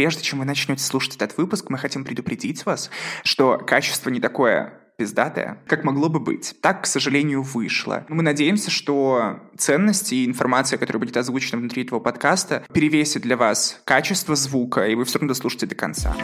прежде чем вы начнете слушать этот выпуск, мы хотим предупредить вас, что качество не такое пиздатое, как могло бы быть. Так, к сожалению, вышло. Мы надеемся, что ценности и информация, которая будет озвучена внутри этого подкаста, перевесит для вас качество звука, и вы все равно дослушаете до конца.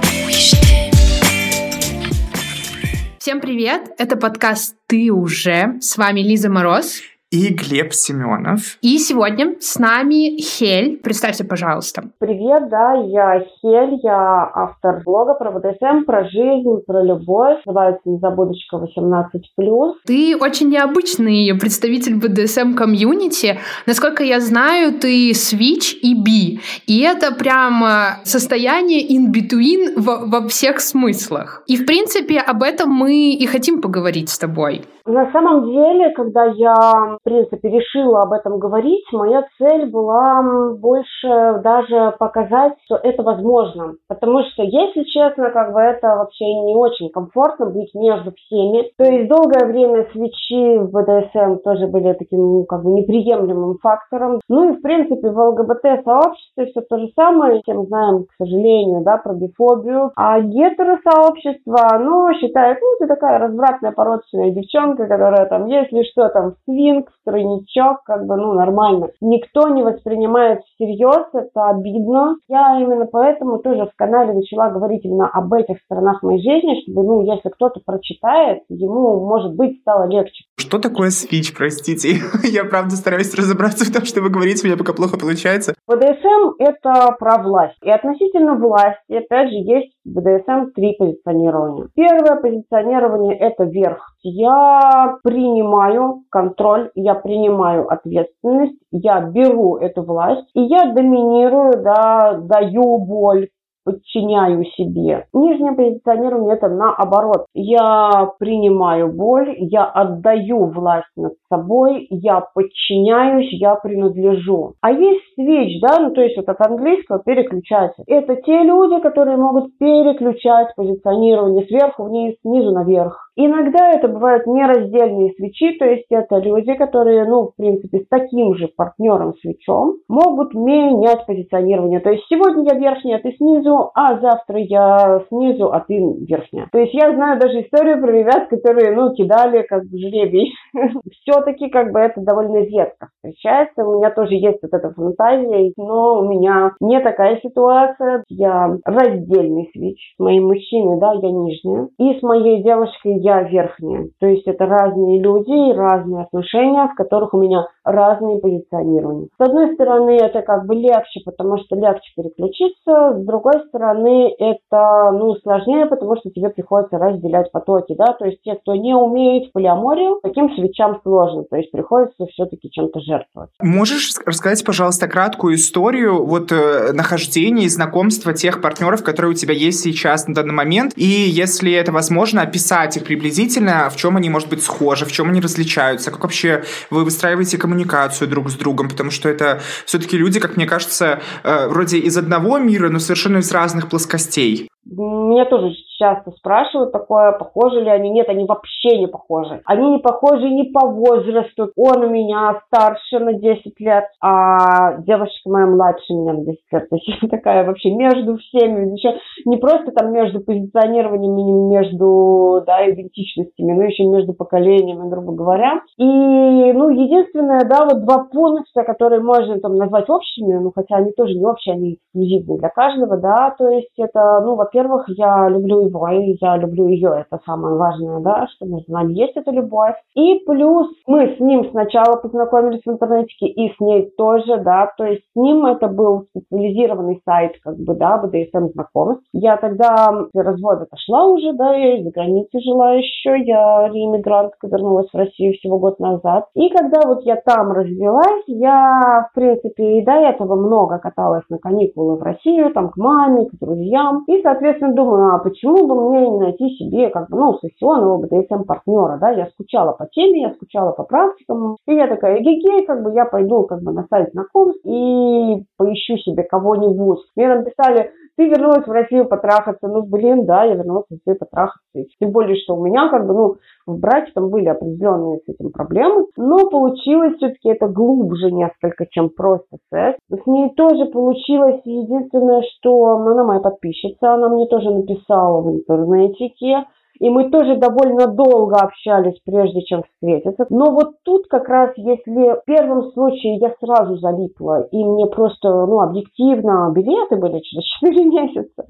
Всем привет! Это подкаст «Ты уже». С вами Лиза Мороз и Глеб Семенов. И сегодня с нами Хель. Представься, пожалуйста. Привет, да, я Хель, я автор блога про БДСМ, про жизнь, про любовь. Называется «Незабудочка 18+.» Ты очень необычный представитель БДСМ-комьюнити. Насколько я знаю, ты свич и би. И это прям состояние in-between во, во всех смыслах. И, в принципе, об этом мы и хотим поговорить с тобой. На самом деле, когда я, в принципе, решила об этом говорить, моя цель была больше даже показать, что это возможно. Потому что, если честно, как бы это вообще не очень комфортно быть между всеми. То есть долгое время свечи в БДСМ тоже были таким, ну, как бы, неприемлемым фактором. Ну и, в принципе, в ЛГБТ-сообществе все то же самое. Все знаем, к сожалению, да, про бифобию. А гетеросообщество, оно считает, ну, ты такая развратная порочная девчонка, девчонка, которая там, если что, там, свинг, стройничок, как бы, ну, нормально. Никто не воспринимает всерьез, это обидно. Я именно поэтому тоже в канале начала говорить именно об этих сторонах моей жизни, чтобы, ну, если кто-то прочитает, ему, может быть, стало легче. Что такое свич, простите? Я правда стараюсь разобраться в том, что вы говорите, у меня пока плохо получается. БДСМ – это про власть. И относительно власти, опять же, есть в БДСМ три позиционирования. Первое позиционирование – это верх. Я принимаю контроль, я принимаю ответственность, я беру эту власть, и я доминирую, да, даю боль, подчиняю себе. Нижнее позиционирование это наоборот. Я принимаю боль, я отдаю власть над собой, я подчиняюсь, я принадлежу. А есть свеч, да, ну то есть вот от английского переключатель. Это те люди, которые могут переключать позиционирование сверху вниз, снизу наверх. Иногда это бывают нераздельные свечи, то есть это люди, которые, ну, в принципе, с таким же партнером-свечом могут менять позиционирование. То есть сегодня я верхняя, а ты снизу, а завтра я снизу, а ты верхняя. То есть я знаю даже историю про ребят, которые, ну, кидали как бы жребий. Все-таки как бы это довольно редко встречается. У меня тоже есть вот эта фантазия, но у меня не такая ситуация. Я раздельный свеч с моим мужчиной, да, я нижняя. И с моей девушкой я верхняя. То есть это разные люди и разные отношения, в которых у меня разные позиционирования. С одной стороны, это как бы легче, потому что легче переключиться. С другой стороны, это ну, сложнее, потому что тебе приходится разделять потоки. Да? То есть те, кто не умеет полиаморию, таким свечам сложно. То есть приходится все-таки чем-то жертвовать. Можешь рассказать, пожалуйста, краткую историю вот э, нахождения и знакомства тех партнеров, которые у тебя есть сейчас на данный момент? И если это возможно, описать их приблизительно, в чем они, может быть, схожи, в чем они различаются, как вообще вы выстраиваете коммуникацию друг с другом, потому что это все-таки люди, как мне кажется, э, вроде из одного мира, но совершенно из разных плоскостей. Меня тоже часто спрашивают такое, похожи ли они. Нет, они вообще не похожи. Они не похожи ни по возрасту. Он у меня старше на 10 лет, а девушка моя младше меня на 10 лет. То есть такая вообще между всеми. Еще не просто там между позиционированиями, между да, идентичностями, но еще между поколениями, грубо говоря. И, ну, единственное, да, вот два пункта, которые можно там назвать общими, ну, хотя они тоже не общие, они эксклюзивные для каждого, да, то есть это, ну, во-первых, я люблю его, и я люблю ее, это самое важное, да, что между нами есть эта любовь. И плюс мы с ним сначала познакомились в интернете, и с ней тоже, да, то есть с ним это был специализированный сайт, как бы, да, BDSM знакомств. Я тогда после развода отошла уже, да, я за границей жила еще, я реиммигрантка, вернулась в Россию всего год назад. И когда вот я там развелась, я, в принципе, и до этого много каталась на каникулы в Россию, там, к маме, к друзьям. И, соответственно, думаю, а почему почему бы мне не найти себе как бы, ну, сессионного БДСМ-партнера, да, я скучала по теме, я скучала по практикам, и я такая, гигей, как бы я пойду как бы на сайт знакомств и поищу себе кого-нибудь. Мне написали ты вернулась в Россию потрахаться. Ну, блин, да, я вернулась в Россию потрахаться. Тем более, что у меня как бы, ну, в браке там были определенные с этим проблемы. Но получилось все-таки это глубже несколько, чем просто секс. С ней тоже получилось единственное, что она моя подписчица, она мне тоже написала в интернетике. И мы тоже довольно долго общались, прежде чем встретиться. Но вот тут как раз, если в первом случае я сразу залипла, и мне просто, ну, объективно билеты были через 4 месяца,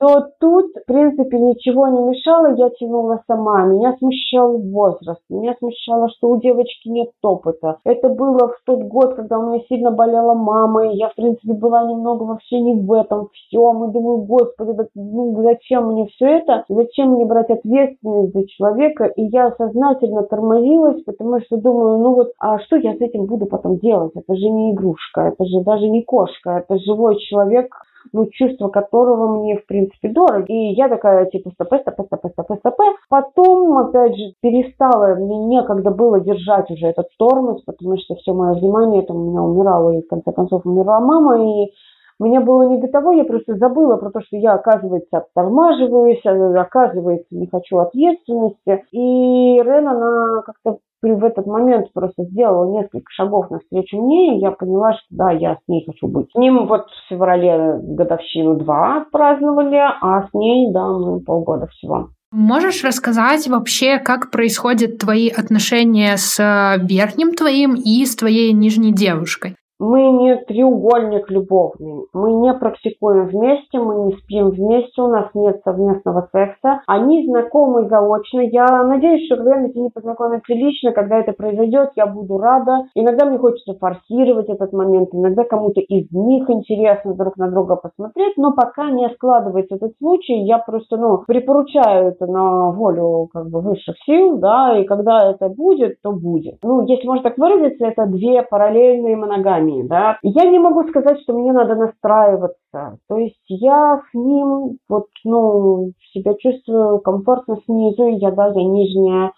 то тут, в принципе, ничего не мешало, я тянула сама. Меня смущал возраст, меня смущало, что у девочки нет опыта. Это было в тот год, когда у меня сильно болела мама, и я, в принципе, была немного вообще не в этом всем. И думаю, господи, да, ну, зачем мне все это? Зачем мне брать ответственность за человека? И я сознательно тормозилась, потому что думаю, ну вот, а что я с этим буду потом делать? Это же не игрушка, это же даже не кошка, это живой человек, ну, чувство которого мне, в принципе, дорого. И я такая, типа, стопэ, стопэ, стопэ, стопэ, стопэ. Потом, опять же, перестала, мне некогда было держать уже этот тормоз, потому что все мое внимание там у меня умирало, и в конце концов умерла мама, и мне было не до того, я просто забыла про то, что я, оказывается, оттормаживаюсь, а, оказывается, не хочу ответственности. И Рен, она как-то в этот момент просто сделала несколько шагов навстречу мне, и я поняла, что да, я с ней хочу быть. С ним вот в феврале годовщину два праздновали, а с ней, да, мы полгода всего. Можешь рассказать вообще, как происходят твои отношения с верхним твоим и с твоей нижней девушкой? Мы не треугольник любовный, мы не практикуем вместе, мы не спим вместе, у нас нет совместного секса. Они знакомы заочно. Я надеюсь, что когда-нибудь они познакомятся лично, когда это произойдет, я буду рада. Иногда мне хочется форсировать этот момент, иногда кому-то из них интересно друг на друга посмотреть, но пока не складывается этот случай, я просто, ну, припоручаю это на волю как бы высших сил, да, и когда это будет, то будет. Ну, если можно так выразиться, это две параллельные моногамии компании, да, я не могу сказать, что мне надо настраиваться. То есть я с ним, вот, ну, себя чувствую комфортно снизу, я, да, я нижняя,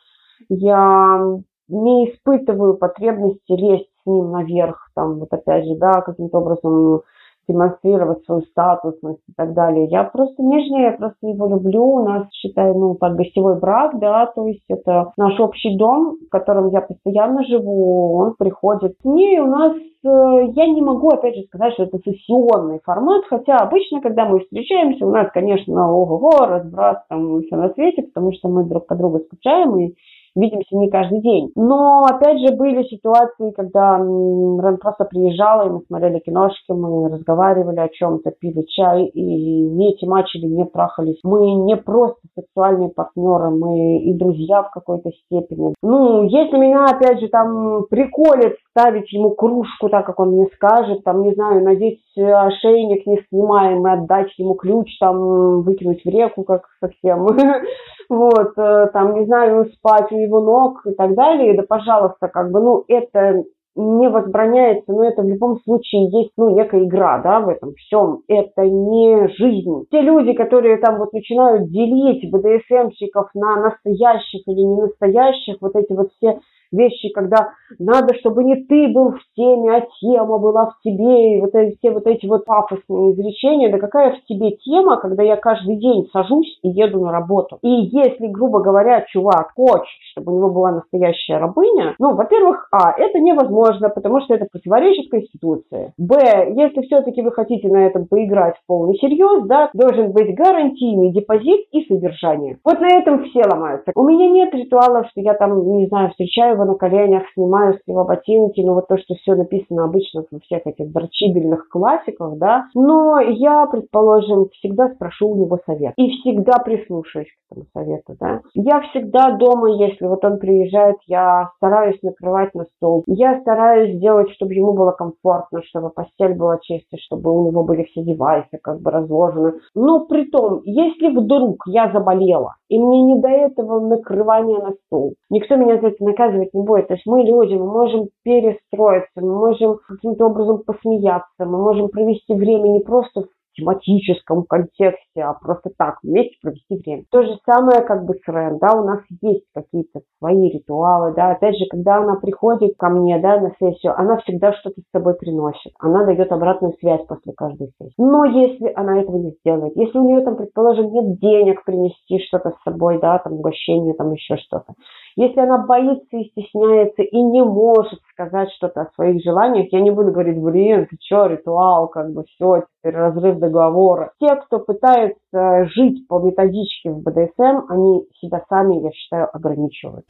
я не испытываю потребности лезть с ним наверх, там, вот опять же, да, каким-то образом демонстрировать свою статусность и так далее. Я просто нежнее, я просто его люблю. У нас, считаю, ну, так, гостевой брак, да, то есть это наш общий дом, в котором я постоянно живу, он приходит к ней. У нас, э, я не могу, опять же, сказать, что это сессионный формат, хотя обычно, когда мы встречаемся, у нас, конечно, ого-го, разброс там все на свете, потому что мы друг по другу скучаем и видимся не каждый день. Но, опять же, были ситуации, когда Рен просто приезжала, и мы смотрели киношки, мы разговаривали о чем-то, пили чай, и не темачили, не трахались. Мы не просто сексуальные партнеры, мы и друзья в какой-то степени. Ну, если меня, опять же, там приколит ставить ему кружку так, как он мне скажет, там, не знаю, надеть ошейник не снимаем и отдать ему ключ, там, выкинуть в реку, как совсем, вот, э, там, не знаю, спать его ног и так далее, да, пожалуйста, как бы, ну, это не возбраняется, но это в любом случае есть, ну, некая игра, да, в этом всем. Это не жизнь. Те люди, которые там вот начинают делить БДСМщиков на настоящих или не настоящих, вот эти вот все вещи, когда надо, чтобы не ты был в теме, а тема была в тебе, и вот эти, все вот эти вот пафосные изречения, да какая в тебе тема, когда я каждый день сажусь и еду на работу. И если, грубо говоря, чувак хочет, чтобы у него была настоящая рабыня, ну, во-первых, а, это невозможно, потому что это противоречит Конституции. Б, если все-таки вы хотите на этом поиграть в полный серьез, да, должен быть гарантийный депозит и содержание. Вот на этом все ломаются. У меня нет ритуалов, что я там, не знаю, встречаю его на коленях, снимаю с него ботинки, ну вот то, что все написано обычно во всех этих дрочибельных классиках, да, но я, предположим, всегда спрошу у него совет и всегда прислушаюсь к этому совету, да. Я всегда дома, если вот он приезжает, я стараюсь накрывать на стол, я стараюсь сделать, чтобы ему было комфортно, чтобы постель была чистой, чтобы у него были все девайсы как бы разложены. Но при том, если вдруг я заболела, и мне не до этого накрывания на стол, никто меня за это наказывать будет. То есть мы люди, мы можем перестроиться, мы можем каким-то образом посмеяться, мы можем провести время не просто в тематическом контексте, а просто так, вместе провести время. То же самое как бы с Рен, да, у нас есть какие-то свои ритуалы, да, опять же, когда она приходит ко мне, да, на сессию, она всегда что-то с собой приносит, она дает обратную связь после каждой сессии. Но если она этого не сделает, если у нее там, предположим, нет денег принести что-то с собой, да, там угощение, там еще что-то, если она боится и стесняется и не может сказать что-то о своих желаниях, я не буду говорить, блин, ты что, ритуал, как бы все, теперь разрыв договора. Те, кто пытается жить по методичке в БДСМ, они себя сами, я считаю, ограничивают.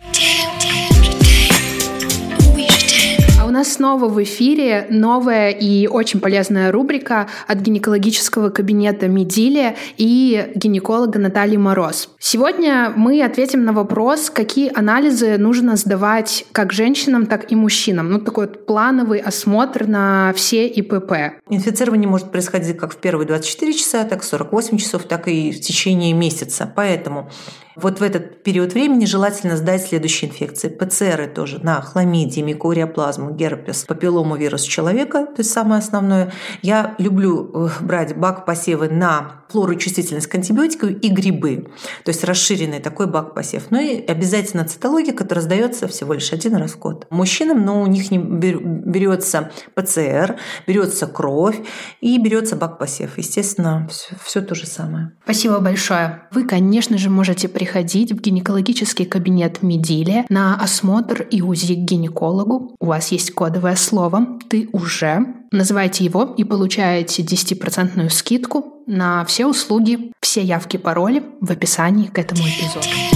Нас снова в эфире новая и очень полезная рубрика от гинекологического кабинета Медилия и гинеколога Натальи Мороз. Сегодня мы ответим на вопрос, какие анализы нужно сдавать как женщинам, так и мужчинам. Ну, такой вот плановый осмотр на все ИПП. Инфицирование может происходить как в первые 24 часа, так и 48 часов, так и в течение месяца. Поэтому вот в этот период времени желательно сдать следующие инфекции. ПЦРы тоже на хламидии, микоуриоплазму, герпес, папиллому вирус человека, то есть самое основное. Я люблю э, брать бак посевы на флору чувствительность к антибиотикам и грибы, то есть расширенный такой бак посев. Ну и обязательно цитология, которая сдается всего лишь один раз в год. Мужчинам, но у них не берется ПЦР, берется кровь и берется бак посев. Естественно, все, все то же самое. Спасибо большое. Вы, конечно же, можете приходить в гинекологический кабинет Медилия на осмотр и УЗИ к гинекологу. У вас есть кодовое слово «Ты уже». Называйте его и получаете 10% скидку на все услуги, все явки, пароли в описании к этому эпизоду.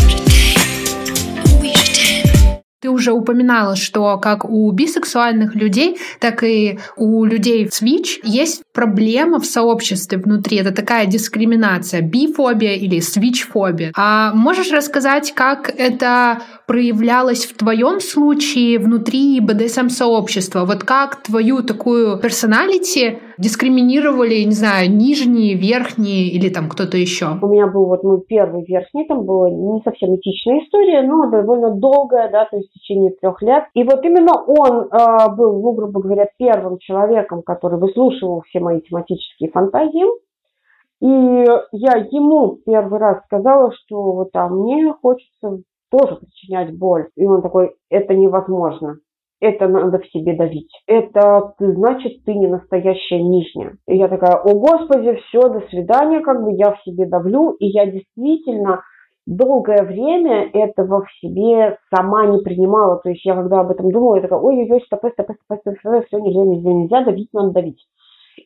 Ты уже упоминала, что как у бисексуальных людей, так и у людей в СВИЧ есть проблема в сообществе внутри. Это такая дискриминация, бифобия или свич-фобия. А можешь рассказать, как это проявлялось в твоем случае внутри БДСМ-сообщества? Вот как твою такую персоналити дискриминировали, не знаю, нижние, верхние или там кто-то еще? У меня был вот мой первый верхний, там была не совсем этичная история, но довольно долгая, да, то есть в течение трех лет. И вот именно он э, был, ну, грубо говоря, первым человеком, который выслушивал все мои тематические фантазии. И я ему первый раз сказала, что вот а мне хочется тоже причинять боль. И он такой, это невозможно. Это надо в себе давить. Это значит, ты не настоящая нижняя. И я такая, о господи, все, до свидания, как бы я в себе давлю. И я действительно долгое время этого в себе сама не принимала. То есть я когда об этом думала, я такая, ой-ой-ой, стоп, стоп, стоп, стоп, стоп, все, нельзя, нельзя, нельзя, давить надо давить.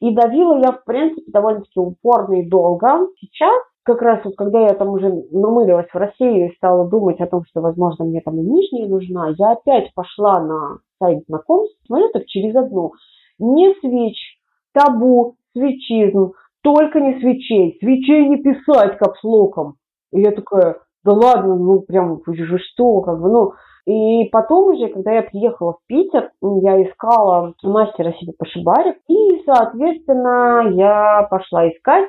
И давила я, в принципе, довольно-таки упорно и долго. Сейчас, как раз вот когда я там уже намылилась в Россию и стала думать о том, что, возможно, мне там и нижняя нужна, я опять пошла на сайт знакомств, смотрю так через одну. Не свеч, табу, свечизм, только не свечей, свечей не писать капслоком. И я такая, да ладно, ну прям, вы что, как бы, ну, и потом уже, когда я приехала в Питер, я искала мастера себе по шибаре, и, соответственно, я пошла искать,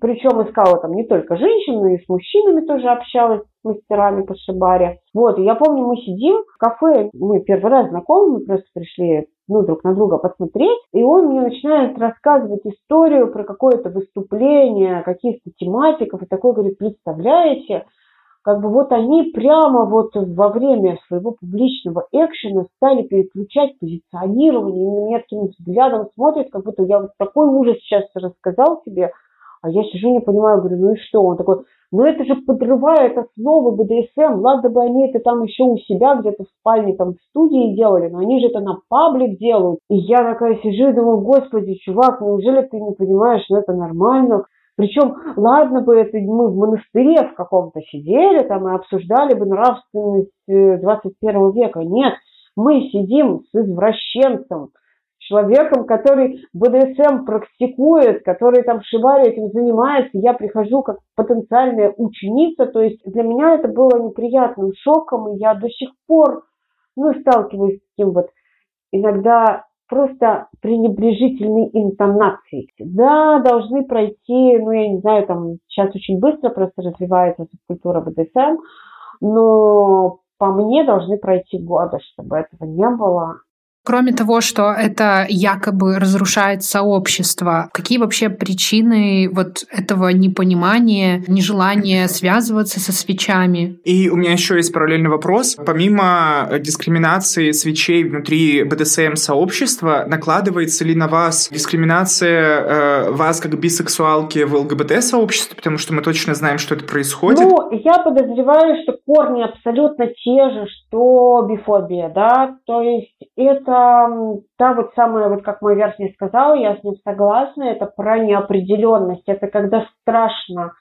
причем искала там не только женщин, но и с мужчинами тоже общалась, с мастерами по шибаре. Вот, и я помню, мы сидим в кафе, мы первый раз знакомы, мы просто пришли ну, друг на друга посмотреть, и он мне начинает рассказывать историю про какое-то выступление, каких-то тематиков, и такой говорит, представляете, как бы вот они прямо вот во время своего публичного экшена стали переключать позиционирование, и на меня таким взглядом смотрят, как будто я вот такой ужас сейчас рассказал тебе, а я сижу, не понимаю, говорю, ну и что? Он такой, ну это же подрывает основы БДСМ, ладно бы они это там еще у себя где-то в спальне, там в студии делали, но они же это на паблик делают. И я такая сижу и думаю, господи, чувак, неужели ты не понимаешь, что это нормально? Причем, ладно бы это мы в монастыре в каком-то сидели там и обсуждали бы нравственность 21 э, века. Нет, мы сидим с извращенцем, человеком, который БДСМ практикует, который там шибари этим занимается. Я прихожу как потенциальная ученица, то есть для меня это было неприятным шоком, и я до сих пор ну, сталкиваюсь с таким вот иногда просто пренебрежительной интонацией. Да, должны пройти, ну, я не знаю, там сейчас очень быстро просто развивается культура БДСМ, но по мне должны пройти годы, чтобы этого не было. Кроме того, что это якобы разрушает сообщество, какие вообще причины вот этого непонимания, нежелания связываться со свечами? И у меня еще есть параллельный вопрос. Помимо дискриминации свечей внутри БДСМ-сообщества, накладывается ли на вас дискриминация э, вас как бисексуалки в ЛГБТ-сообществе? Потому что мы точно знаем, что это происходит. Ну, я подозреваю, что корни абсолютно те же, что бифобия, да, то есть это та вот самая, вот как мой верхний сказал, я с ним согласна, это про неопределенность, это когда страшно,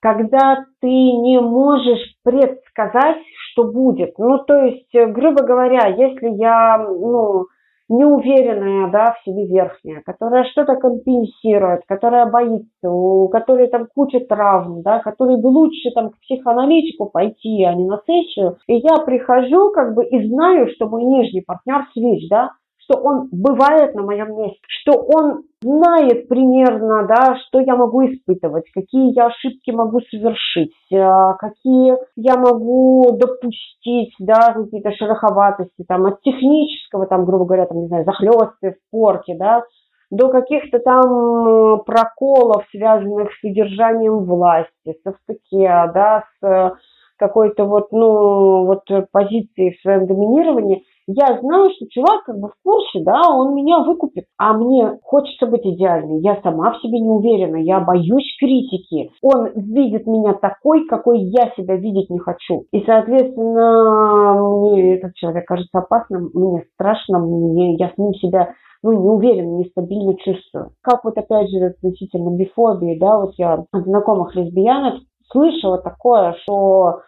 когда ты не можешь предсказать, что будет. Ну, то есть, грубо говоря, если я, ну, неуверенная, да, в себе верхняя, которая что-то компенсирует, которая боится, у которой там куча травм, да, которой бы лучше там к психоаналитику пойти, а не на сессию. И я прихожу как бы и знаю, что мой нижний партнер свич, да, что он бывает на моем месте, что он знает примерно, да, что я могу испытывать, какие я ошибки могу совершить, э, какие я могу допустить, да, какие-то шероховатости, там, от технического, там, грубо говоря, там, не знаю, захлесты в порке, да, до каких-то там проколов, связанных с удержанием власти, со стыке, да, с какой-то вот, ну, вот позиции в своем доминировании – я знаю, что чувак как бы в курсе, да, он меня выкупит, а мне хочется быть идеальной, я сама в себе не уверена, я боюсь критики, он видит меня такой, какой я себя видеть не хочу, и, соответственно, мне этот человек кажется опасным, мне страшно, мне, я с ним себя ну, не уверенно, нестабильно чувствую. Как вот опять же относительно бифобии, да, вот я от знакомых лесбиянок слышала такое, что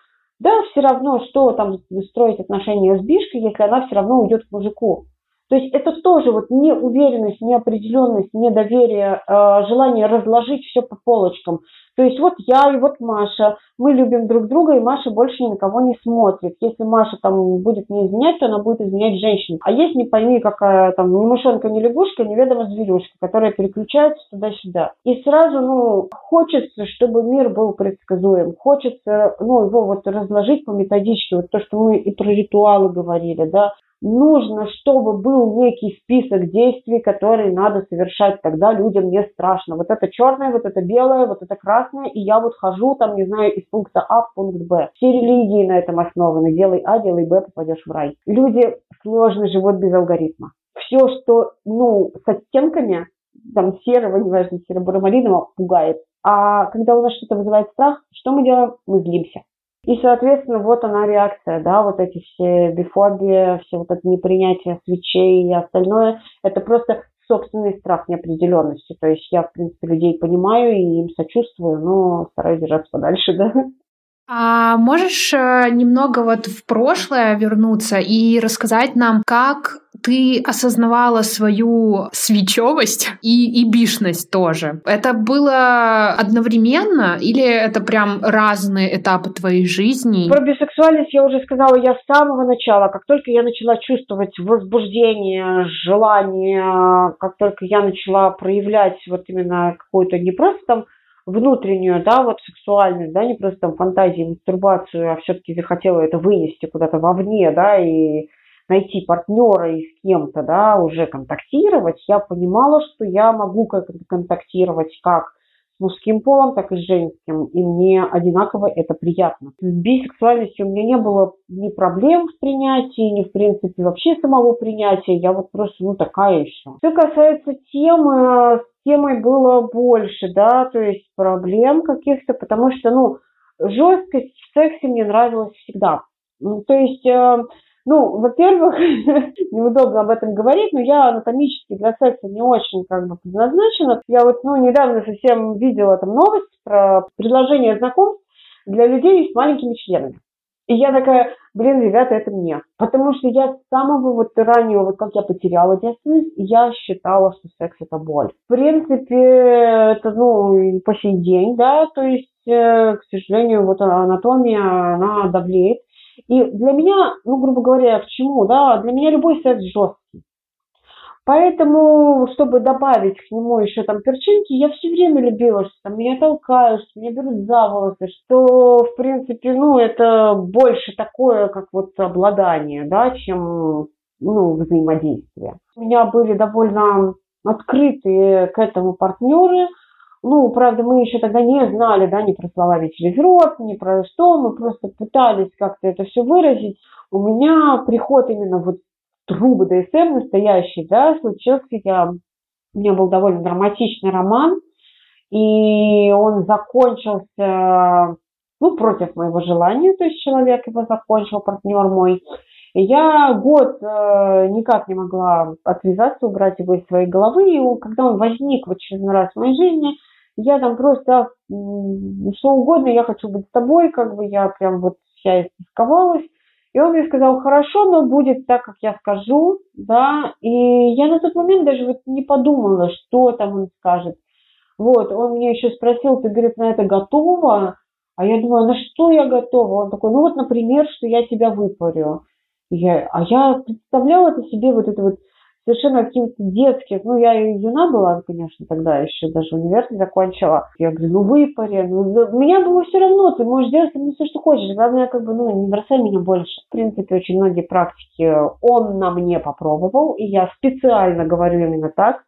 да, все равно, что там строить отношения с бишкой, если она все равно уйдет к мужику. То есть это тоже вот неуверенность, неопределенность, недоверие, э, желание разложить все по полочкам. То есть вот я и вот Маша, мы любим друг друга, и Маша больше ни на кого не смотрит. Если Маша там будет не изменять, то она будет изменять женщине. А есть не пойми какая там ни мышонка, ни лягушка, неведомо зверюшка, которая переключается туда-сюда. И сразу, ну, хочется, чтобы мир был предсказуем. Хочется, ну, его вот разложить по методичке. Вот то, что мы и про ритуалы говорили, да, нужно, чтобы был некий список действий, которые надо совершать, тогда людям не страшно. Вот это черное, вот это белое, вот это красное, и я вот хожу там, не знаю, из пункта А в пункт Б. Все религии на этом основаны. Делай А, делай Б, попадешь в рай. Люди сложно живут без алгоритма. Все, что, ну, с оттенками, там, серого, неважно, серо-буромалинового, пугает. А когда у нас что-то вызывает страх, что мы делаем? Мы злимся. И, соответственно, вот она реакция, да, вот эти все бифобии, все вот это непринятие свечей и остальное, это просто собственный страх неопределенности. То есть я, в принципе, людей понимаю и им сочувствую, но стараюсь держаться подальше, да. А можешь э, немного вот в прошлое вернуться и рассказать нам, как ты осознавала свою свечевость и, и бишность тоже. Это было одновременно или это прям разные этапы твоей жизни? Про бисексуальность я уже сказала я с самого начала. Как только я начала чувствовать возбуждение, желание, как только я начала проявлять вот именно какую-то не просто там внутреннюю, да, вот сексуальность, да, не просто там фантазии, мастурбацию, а все-таки захотела это вынести куда-то вовне, да, и найти партнера и с кем-то, да, уже контактировать, я понимала, что я могу как-то контактировать как с мужским полом, так и с женским, и мне одинаково это приятно. С бисексуальностью у меня не было ни проблем в принятии, ни в принципе вообще самого принятия, я вот просто, ну, такая еще. Что касается темы, с темой было больше, да, то есть проблем каких-то, потому что, ну, жесткость в сексе мне нравилась всегда. То есть э, ну, во-первых, неудобно об этом говорить, но я анатомически для секса не очень как бы предназначена. Я вот, ну, недавно совсем видела там новость про предложение знакомств для людей с маленькими членами. И я такая, блин, ребята, это мне. Потому что я с самого вот раннего, вот как я потеряла девственность, я считала, что секс это боль. В принципе, это, ну, по сей день, да, то есть, э, к сожалению, вот анатомия, она давлеет. И для меня, ну, грубо говоря, к чему, да, для меня любой секс жесткий. Поэтому, чтобы добавить к нему еще там перчинки, я все время любила, что там меня толкают, что меня берут за волосы, что, в принципе, ну, это больше такое, как вот обладание, да, чем ну, взаимодействия. У меня были довольно открытые к этому партнеры. Ну, правда, мы еще тогда не знали, да, ни про слова через рот, ни про что, мы просто пытались как-то это все выразить. У меня приход именно вот трубы ДСМ настоящий, да, случился я, у меня был довольно драматичный роман, и он закончился, ну, против моего желания, то есть человек его закончил, партнер мой, я год э, никак не могла отвязаться, убрать его из своей головы. И когда он возник в очередной раз в моей жизни, я там просто что угодно, я хочу быть с тобой, как бы я прям вот вся истосковалась. И он мне сказал, хорошо, но будет так, как я скажу, да. И я на тот момент даже вот не подумала, что там он скажет. Вот, он мне еще спросил, ты, говорит, на это готова? А я думаю, на что я готова? Он такой, ну вот, например, что я тебя выпарю. Я, а я представляла это себе вот это вот совершенно каких-то детских, ну, я юна была, конечно, тогда еще даже университет закончила. Я говорю, ну, выпари, ну, меня было все равно, ты можешь делать со все, что хочешь. Главное, как бы, ну, не бросай меня больше. В принципе, очень многие практики он на мне попробовал, и я специально говорю именно так,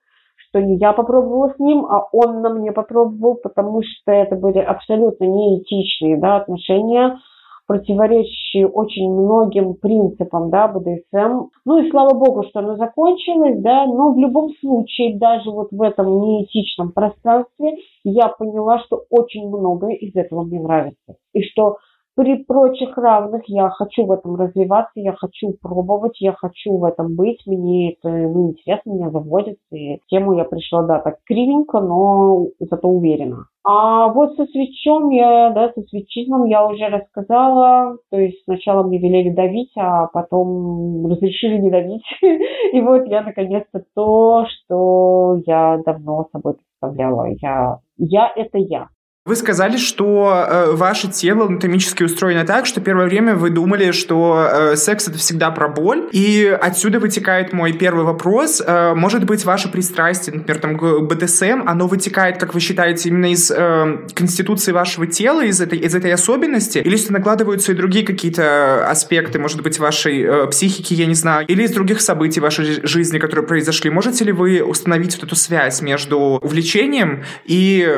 что не я попробовала с ним, а он на мне попробовал, потому что это были абсолютно неэтичные, да, отношения, противоречащие очень многим принципам да, БДСМ. Ну и слава богу, что оно закончилось, да, но в любом случае, даже вот в этом неэтичном пространстве я поняла, что очень многое из этого мне нравится. И что при прочих равных я хочу в этом развиваться, я хочу пробовать, я хочу в этом быть, мне это ну, интересно, меня заводит, и тему я пришла, да, так кривенько, но зато уверенно. А вот со свечом я, да, со свечизмом я уже рассказала, то есть сначала мне велели давить, а потом разрешили не давить, и вот я наконец-то то, что я давно собой представляла, я, я это я. Вы сказали, что э, ваше тело анатомически устроено так, что первое время вы думали, что э, секс это всегда про боль. И отсюда вытекает мой первый вопрос. Э, может быть, ваше пристрастие, например, там, к БДСМ, оно вытекает, как вы считаете, именно из э, конституции вашего тела, из этой, из этой особенности? Или что накладываются и другие какие-то аспекты, может быть, вашей э, психики, я не знаю, или из других событий вашей жизни, которые произошли? Можете ли вы установить вот эту связь между увлечением и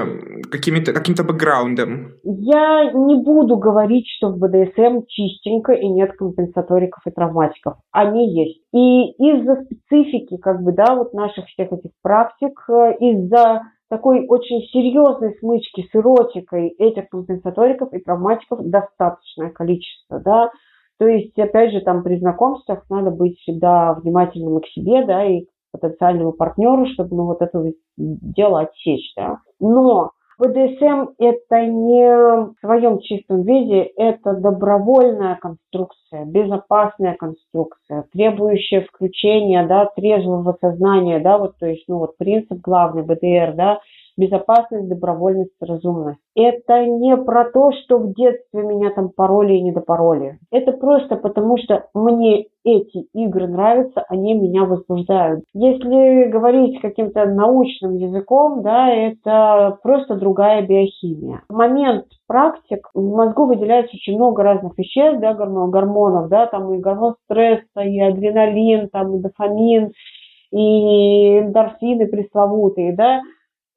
какими-то каким каким-то бэкграундом? Я не буду говорить, что в БДСМ чистенько и нет компенсаториков и травматиков. Они есть. И из-за специфики, как бы, да, вот наших всех этих практик, э, из-за такой очень серьезной смычки с эротикой этих компенсаториков и травматиков достаточное количество, да. То есть, опять же, там при знакомствах надо быть всегда внимательным к себе, да, и потенциальному партнеру, чтобы ну, вот это дело отсечь, да. Но БДСМ – это не в своем чистом виде, это добровольная конструкция, безопасная конструкция, требующая включения, да, трезвого сознания, да, вот, то есть, ну, вот принцип главный БДР, да, безопасность, добровольность, разумность. Это не про то, что в детстве меня там пароли и недопароли. Это просто потому, что мне эти игры нравятся, они меня возбуждают. Если говорить каким-то научным языком, да, это просто другая биохимия. В момент практик в мозгу выделяется очень много разных веществ, да, гормонов, да, там и гормон стресса, и адреналин, там и дофамин, и эндорфины пресловутые, да,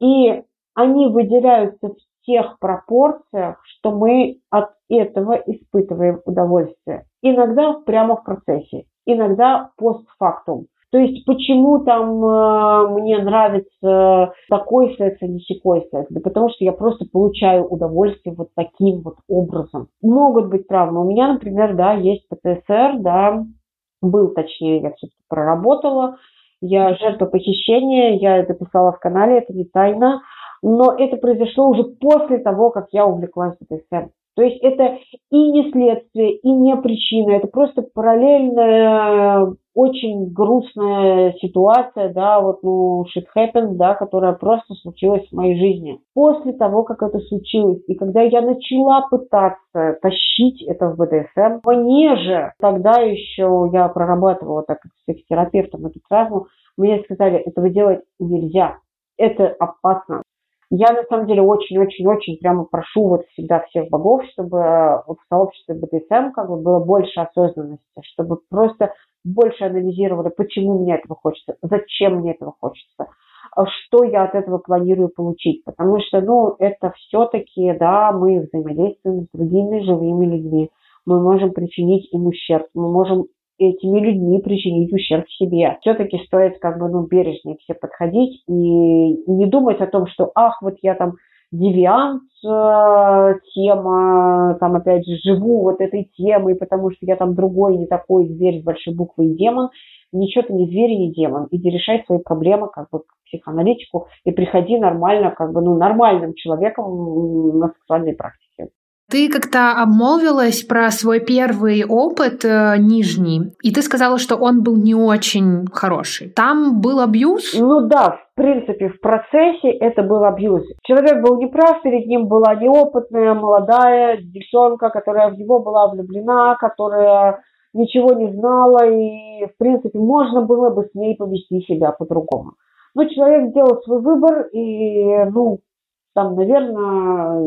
и они выделяются в тех пропорциях, что мы от этого испытываем удовольствие. Иногда прямо в процессе, иногда постфактум. То есть почему там э, мне нравится такой секс, а не секой секс? Да потому что я просто получаю удовольствие вот таким вот образом. Могут быть травмы. У меня, например, да, есть ПТСР, да, был точнее, я все-таки проработала. Я жертва похищения, я это писала в канале, это не тайна. Но это произошло уже после того, как я увлеклась БДСМ. То есть это и не следствие, и не причина, это просто параллельная, очень грустная ситуация, да, вот, ну, shit happens, да, которая просто случилась в моей жизни. После того, как это случилось, и когда я начала пытаться тащить это в БДСМ, мне же, тогда еще я прорабатывала так как психотерапевтом эту травму, мне сказали, этого делать нельзя, это опасно. Я на самом деле очень-очень-очень прямо прошу вот всегда всех богов, чтобы в сообществе БДСМ как бы было больше осознанности, чтобы просто больше анализировали, почему мне этого хочется, зачем мне этого хочется, а что я от этого планирую получить. Потому что, ну, это все-таки, да, мы взаимодействуем с другими живыми людьми. Мы можем причинить им ущерб, мы можем этими людьми причинить ущерб себе. Все-таки стоит как бы, ну, бережнее все подходить и не думать о том, что, ах, вот я там девиант, э, тема, там опять же живу вот этой темой, потому что я там другой, не такой зверь с большой буквы и демон. Ничего ты не зверь и не демон. Иди решай свои проблемы как бы к психоаналитику и приходи нормально, как бы, ну, нормальным человеком на сексуальной практике. Ты как-то обмолвилась про свой первый опыт э, нижний, и ты сказала, что он был не очень хороший. Там был абьюз? Ну да, в принципе, в процессе это был абьюз. Человек был неправ, перед ним была неопытная, молодая девчонка, которая в него была влюблена, которая ничего не знала, и, в принципе, можно было бы с ней повести себя по-другому. Но человек сделал свой выбор, и, ну, там, наверное,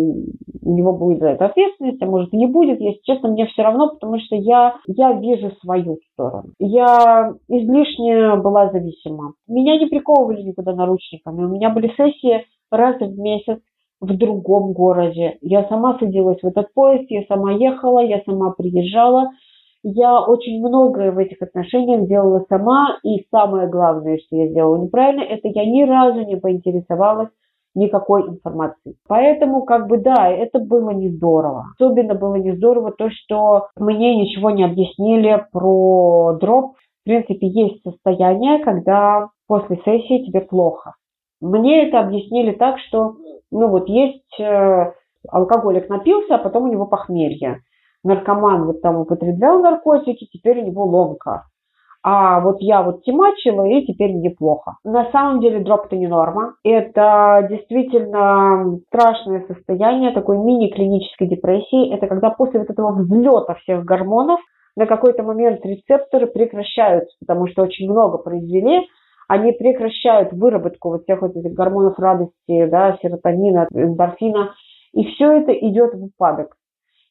у него будет за это ответственность, а может и не будет. Если честно, мне все равно, потому что я, я вижу свою сторону. Я излишне была зависима. Меня не приковывали никуда наручниками. У меня были сессии раз в месяц в другом городе. Я сама садилась в этот поезд, я сама ехала, я сама приезжала. Я очень многое в этих отношениях делала сама, и самое главное, что я сделала неправильно, это я ни разу не поинтересовалась, никакой информации. Поэтому, как бы, да, это было не здорово. Особенно было не здорово то, что мне ничего не объяснили про дроп. В принципе, есть состояние, когда после сессии тебе плохо. Мне это объяснили так, что, ну вот есть э, алкоголик напился, а потом у него похмелье. Наркоман вот там употреблял наркотики, теперь у него ломка а вот я вот темачила, и теперь мне плохо. На самом деле дроп это не норма. Это действительно страшное состояние такой мини-клинической депрессии. Это когда после вот этого взлета всех гормонов на какой-то момент рецепторы прекращаются, потому что очень много произвели, они прекращают выработку вот всех вот этих гормонов радости, да, серотонина, эндорфина, и все это идет в упадок.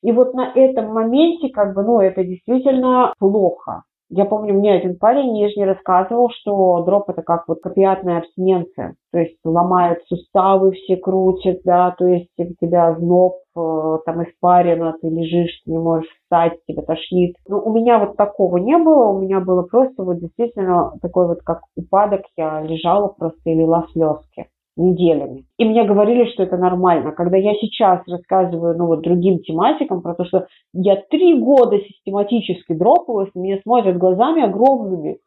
И вот на этом моменте, как бы, ну, это действительно плохо. Я помню, мне один парень нижний рассказывал, что дроп это как вот копиатная абстиненция, то есть ломает суставы, все крутят, да, то есть у тебя зноб, э, там испарено, ты лежишь, ты не можешь встать, тебя тошнит. Но у меня вот такого не было, у меня было просто вот действительно такой вот как упадок, я лежала просто и лила слезки неделями. И мне говорили, что это нормально. Когда я сейчас рассказываю ну, вот, другим тематикам про то, что я три года систематически дропалась, меня смотрят глазами огромными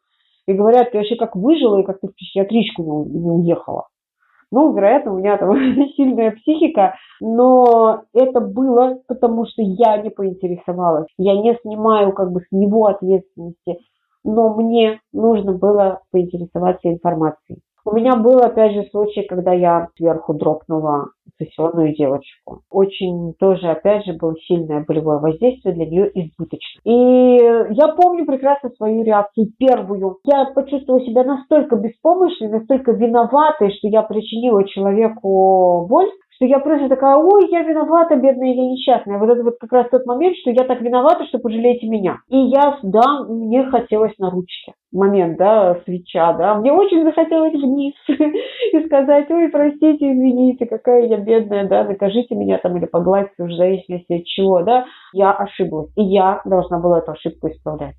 и говорят, ты вообще как выжила и как ты в психиатричку не, уехала. Ну, вероятно, у меня там сильная психика, но это было потому, что я не поинтересовалась. Я не снимаю как бы с него ответственности, но мне нужно было поинтересоваться информацией. У меня был, опять же, случай, когда я сверху дропнула сессионную девочку. Очень тоже, опять же, было сильное болевое воздействие для нее избыточно. И я помню прекрасно свою реакцию первую. Я почувствовала себя настолько беспомощной, настолько виноватой, что я причинила человеку боль, что я просто такая, ой, я виновата, бедная, я несчастная. Вот это вот как раз тот момент, что я так виновата, что пожалейте меня. И я, да, мне хотелось на ручке. Момент, да, свеча, да. Мне очень захотелось вниз и сказать, ой, простите, извините, какая я бедная, да, накажите меня там или погладьте, уже в зависимости от чего, да. Я ошиблась. И я должна была эту ошибку исправлять.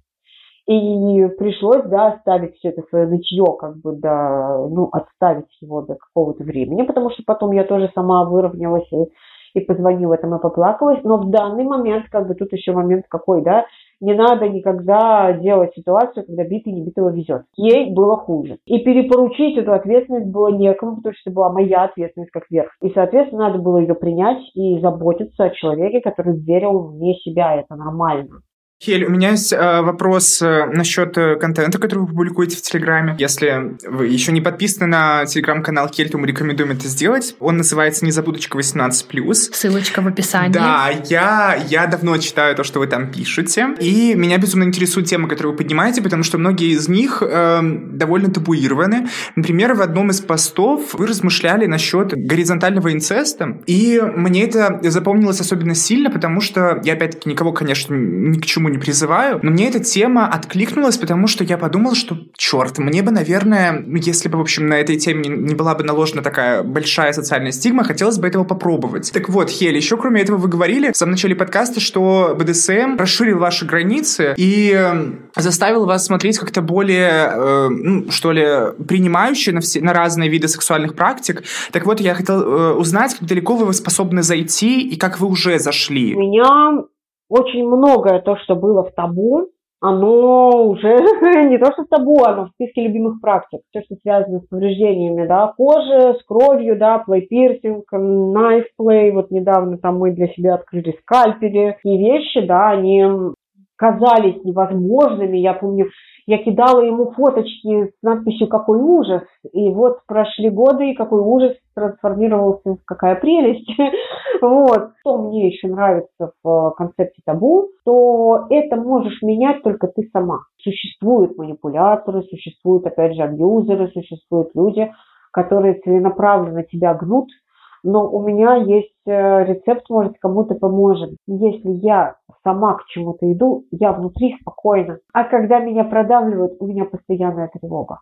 И пришлось, да, оставить все это свое нытье, как бы, да, ну, отставить его до какого-то времени, потому что потом я тоже сама выровнялась и, и позвонила там и поплакалась. Но в данный момент, как бы, тут еще момент какой, да, не надо никогда делать ситуацию, когда битый не битого везет. Ей было хуже. И перепоручить эту ответственность было некому, потому что это была моя ответственность как верх. И, соответственно, надо было ее принять и заботиться о человеке, который верил вне себя. Это нормально. Хель, у меня есть э, вопрос э, насчет э, контента, который вы публикуете в Телеграме. Если вы еще не подписаны на Телеграм-канал Хель, то мы рекомендуем это сделать. Он называется «Незабудочка 18+.» Ссылочка в описании. Да, я, я давно читаю то, что вы там пишете, и меня безумно интересуют темы, которые вы поднимаете, потому что многие из них э, довольно табуированы. Например, в одном из постов вы размышляли насчет горизонтального инцеста, и мне это запомнилось особенно сильно, потому что я, опять-таки, никого, конечно, ни к чему чему не призываю, но мне эта тема откликнулась, потому что я подумал, что, черт, мне бы, наверное, ну, если бы, в общем, на этой теме не, была бы наложена такая большая социальная стигма, хотелось бы этого попробовать. Так вот, Хель, еще кроме этого вы говорили в самом начале подкаста, что БДСМ расширил ваши границы и эм, заставил вас смотреть как-то более, э, ну, что ли, принимающе на, все, на разные виды сексуальных практик. Так вот, я хотел э, узнать, как далеко вы способны зайти и как вы уже зашли. У меня очень многое то, что было в табу, оно уже не то что табу, оно в списке любимых практик. Все, что связано с повреждениями, да, кожи, с кровью, да, плей-пирсинг, найф-плей, вот недавно там мы для себя открыли скальпели. И вещи, да, они казались невозможными. Я помню, я кидала ему фоточки с надписью «Какой ужас!» И вот прошли годы, и какой ужас трансформировался в «Какая прелесть!» Вот. Что мне еще нравится в концепте табу, то это можешь менять только ты сама. Существуют манипуляторы, существуют, опять же, абьюзеры, существуют люди, которые целенаправленно тебя гнут, но у меня есть э, рецепт, может, кому-то поможет. Если я сама к чему-то иду, я внутри спокойна. А когда меня продавливают, у меня постоянная тревога.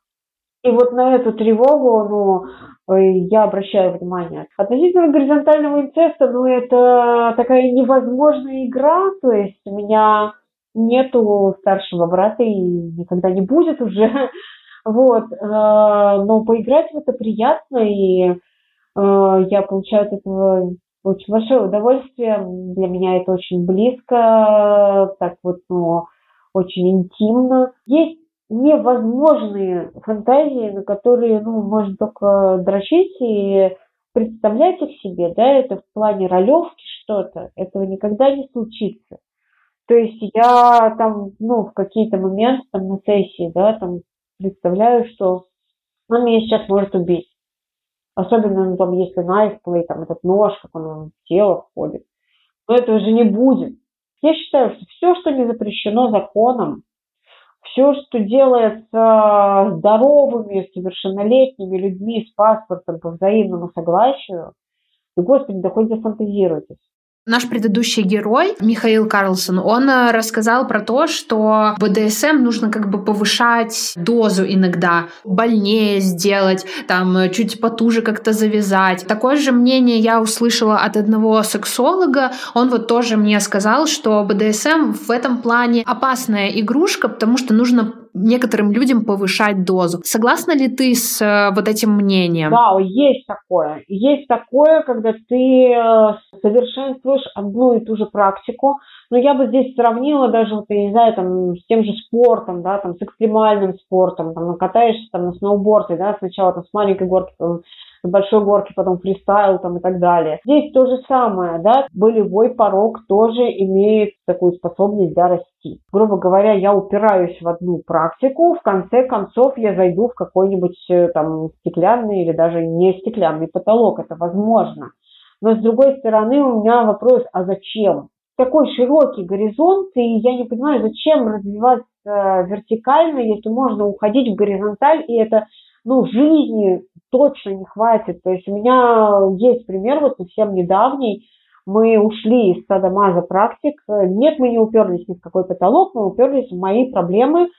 И вот на эту тревогу, ну, э, я обращаю внимание. Относительно горизонтального инцеста, ну, это такая невозможная игра, то есть у меня нету старшего брата и никогда не будет уже. Вот, э, но поиграть в это приятно, и Э, я получаю от этого очень большое удовольствие. Для меня это очень близко, так вот, ну, очень интимно. Есть невозможные фантазии, на которые, ну, можно только дрочить и представлять их себе, да, это в плане ролевки что-то, этого никогда не случится. То есть я там, ну, в какие-то моменты там на сессии, да, там представляю, что он меня сейчас может убить. Особенно, ну, там, если найфплей, там, этот нож, как он в тело входит. Но этого же не будет. Я считаю, что все, что не запрещено законом, все, что делается здоровыми, совершеннолетними людьми с паспортом по взаимному согласию, господи, да хоть зафантазируйтесь. Наш предыдущий герой, Михаил Карлсон, он э, рассказал про то, что БДСМ нужно как бы повышать дозу иногда, больнее сделать, там э, чуть потуже как-то завязать. Такое же мнение я услышала от одного сексолога. Он вот тоже мне сказал, что БДСМ в этом плане опасная игрушка, потому что нужно некоторым людям повышать дозу. Согласна ли ты с э, вот этим мнением? Да, есть такое. Есть такое, когда ты э, совершенствуешь одну и ту же практику. Но я бы здесь сравнила даже, вот, я не знаю, там, с тем же спортом, да, там, с экстремальным спортом, там, катаешься там на сноуборде, да, сначала там с маленькой горки, с большой горки, потом фристайл там и так далее. Здесь то же самое, да, болевой порог тоже имеет такую способность, да, расти. Грубо говоря, я упираюсь в одну практику, в конце концов я зайду в какой-нибудь э, там стеклянный или даже не стеклянный потолок, это возможно. Но с другой стороны у меня вопрос, а зачем? Такой широкий горизонт, и я не понимаю, зачем развиваться вертикально, если можно уходить в горизонталь, и это ну, жизни точно не хватит. То есть у меня есть пример вот совсем недавний. Мы ушли из садомаза практик. Нет, мы не уперлись ни в какой потолок, мы уперлись в мои проблемы,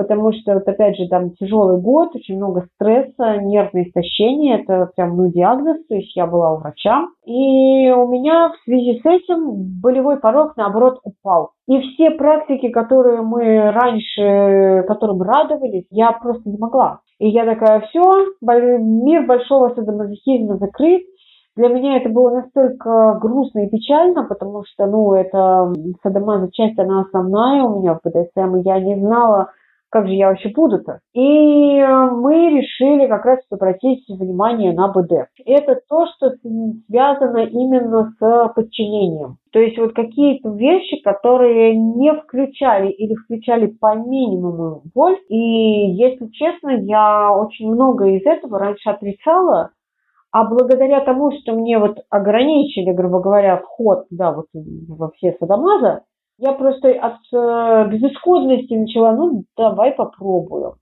потому что, вот опять же, там тяжелый год, очень много стресса, нервное истощение, это прям, ну, диагноз, то есть я была у врача. И у меня в связи с этим болевой порог, наоборот, упал. И все практики, которые мы раньше, которым радовались, я просто не могла. И я такая, все, мир большого садомазохизма закрыт. Для меня это было настолько грустно и печально, потому что, ну, это садомаза часть, она основная у меня в БДСМ, и я не знала, как же я вообще буду-то? И мы решили как раз обратить внимание на БД. Это то, что связано именно с подчинением. То есть вот какие-то вещи, которые не включали или включали по минимуму боль. И если честно, я очень много из этого раньше отрицала, а благодаря тому, что мне вот ограничили, грубо говоря, вход, да, вот во все садомаза, я просто от э, безысходности начала, ну, давай попробую.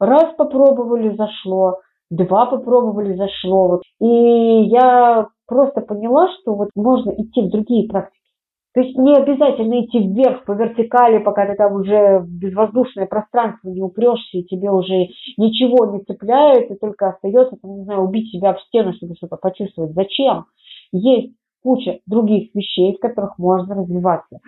Раз попробовали, зашло, два попробовали, зашло. Вот. И я просто поняла, что вот можно идти в другие практики. То есть не обязательно идти вверх по вертикали, пока ты там уже в безвоздушное пространство не упрешься, и тебе уже ничего не цепляет, и только остается, там, не знаю, убить себя в стену, чтобы что-то почувствовать. Зачем? Есть куча других вещей, в которых можно развиваться.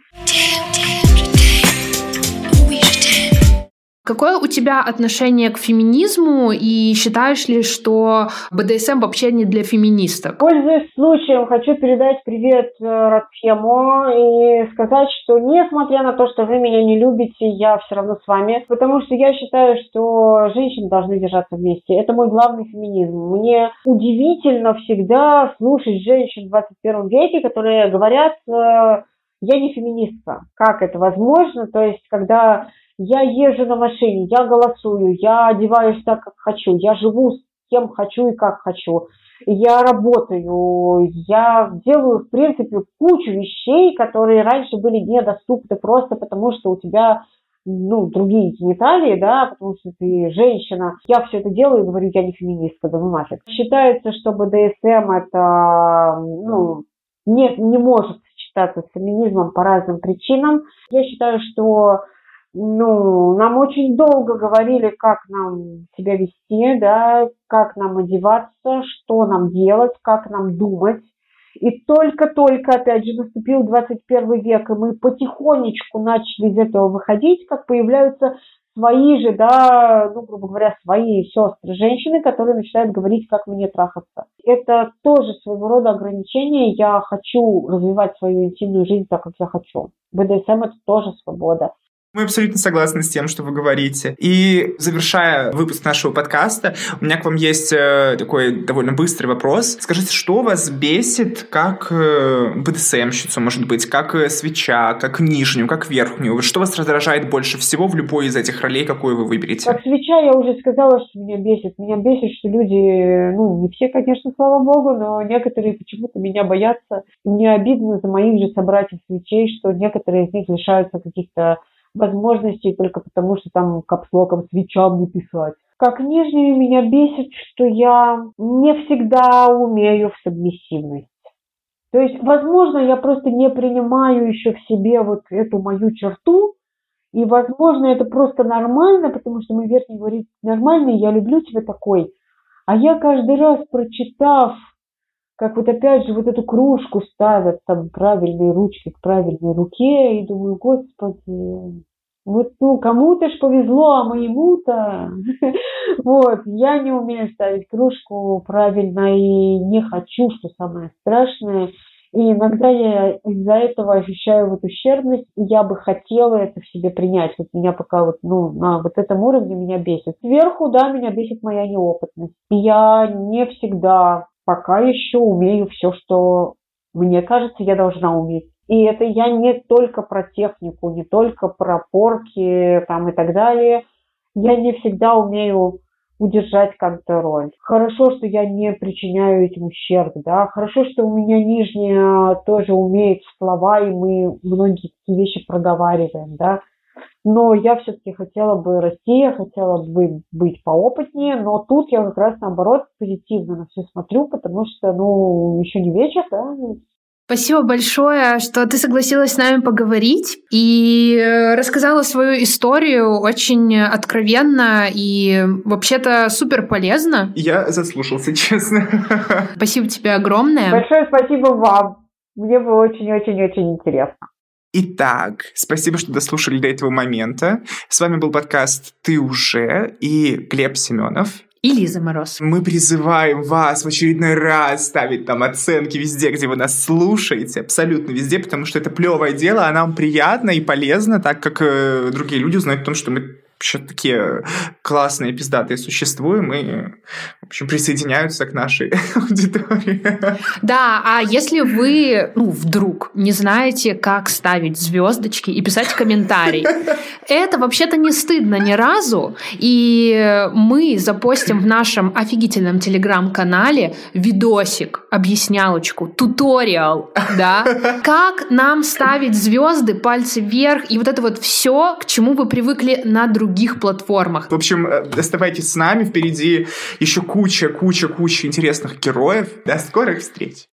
Какое у тебя отношение к феминизму и считаешь ли, что БДСМ вообще не для феминисток? Пользуясь случаем, хочу передать привет э, Радхему и сказать, что несмотря на то, что вы меня не любите, я все равно с вами, потому что я считаю, что женщины должны держаться вместе. Это мой главный феминизм. Мне удивительно всегда слушать женщин в 21 веке, которые говорят, э, я не феминистка. Как это возможно? То есть, когда я езжу на машине, я голосую, я одеваюсь так, как хочу, я живу с кем хочу и как хочу, я работаю, я делаю, в принципе, кучу вещей, которые раньше были недоступны просто потому, что у тебя ну, другие гениталии, да, потому что ты женщина. Я все это делаю и говорю, я не феминистка, да ну нафиг. Считается, что БДСМ это, ну, не, не может сочетаться с феминизмом по разным причинам. Я считаю, что ну, нам очень долго говорили, как нам себя вести, да, как нам одеваться, что нам делать, как нам думать. И только-только, опять же, наступил 21 век, и мы потихонечку начали из этого выходить, как появляются свои же, да, ну, грубо говоря, свои сестры, женщины, которые начинают говорить, как мне трахаться. Это тоже своего рода ограничение. Я хочу развивать свою интимную жизнь так, как я хочу. БДСМ – это тоже свобода. Мы абсолютно согласны с тем, что вы говорите. И завершая выпуск нашего подкаста, у меня к вам есть э, такой довольно быстрый вопрос. Скажите, что вас бесит как э, БДСМщицу, может быть, как э, свеча, как нижнюю, как верхнюю? Что вас раздражает больше всего в любой из этих ролей, какую вы выберете? Как свеча я уже сказала, что меня бесит. Меня бесит, что люди, ну, не все, конечно, слава богу, но некоторые почему-то меня боятся. Мне обидно за моих же собратьев свечей, что некоторые из них лишаются каких-то возможностей только потому, что там капслоком свечам не писать. Как нижнюю меня бесит, что я не всегда умею в сабмиссивность. То есть, возможно, я просто не принимаю еще в себе вот эту мою черту, и, возможно, это просто нормально, потому что мы верхний говорит нормальный, я люблю тебя такой. А я каждый раз, прочитав как вот опять же вот эту кружку ставят там правильные ручки к правильной руке, и думаю, господи, вот ну кому-то ж повезло, а моему-то вот я не умею ставить кружку правильно и не хочу, что самое страшное. И иногда я из-за этого ощущаю вот ущербность, и я бы хотела это в себе принять. Вот меня пока вот, ну, на вот этом уровне меня бесит. Сверху, да, меня бесит моя неопытность. Я не всегда пока еще умею все, что мне кажется, я должна уметь. И это я не только про технику, не только про порки там и так далее. Я не всегда умею удержать контроль. Хорошо, что я не причиняю этим ущерб, да. Хорошо, что у меня нижняя тоже умеет слова, и мы многие такие вещи проговариваем, да. Но я все-таки хотела бы расти, я хотела бы быть поопытнее, но тут я как раз наоборот позитивно на все смотрю, потому что, ну, еще не вечер, да, Спасибо большое, что ты согласилась с нами поговорить и э, рассказала свою историю очень откровенно и вообще-то супер полезно. Я заслушался, честно. Спасибо тебе огромное. Большое спасибо вам. Мне было очень-очень-очень интересно. Итак, спасибо, что дослушали до этого момента. С вами был подкаст «Ты уже» и Глеб Семенов и Лиза Мороз. Мы призываем вас в очередной раз ставить там оценки везде, где вы нас слушаете, абсолютно везде, потому что это плевое дело, а нам приятно и полезно, так как э, другие люди узнают о том, что мы вообще такие классные, пиздатые существуем и, в общем, присоединяются к нашей аудитории. Да, а если вы, ну, вдруг не знаете, как ставить звездочки и писать комментарий, это вообще-то не стыдно ни разу, и мы запостим в нашем офигительном телеграм-канале видосик, объяснялочку, туториал, да, как нам ставить звезды, пальцы вверх, и вот это вот все, к чему вы привыкли на других платформах. В общем, э, оставайтесь с нами, впереди еще куча, куча, куча интересных героев. До скорых встреч!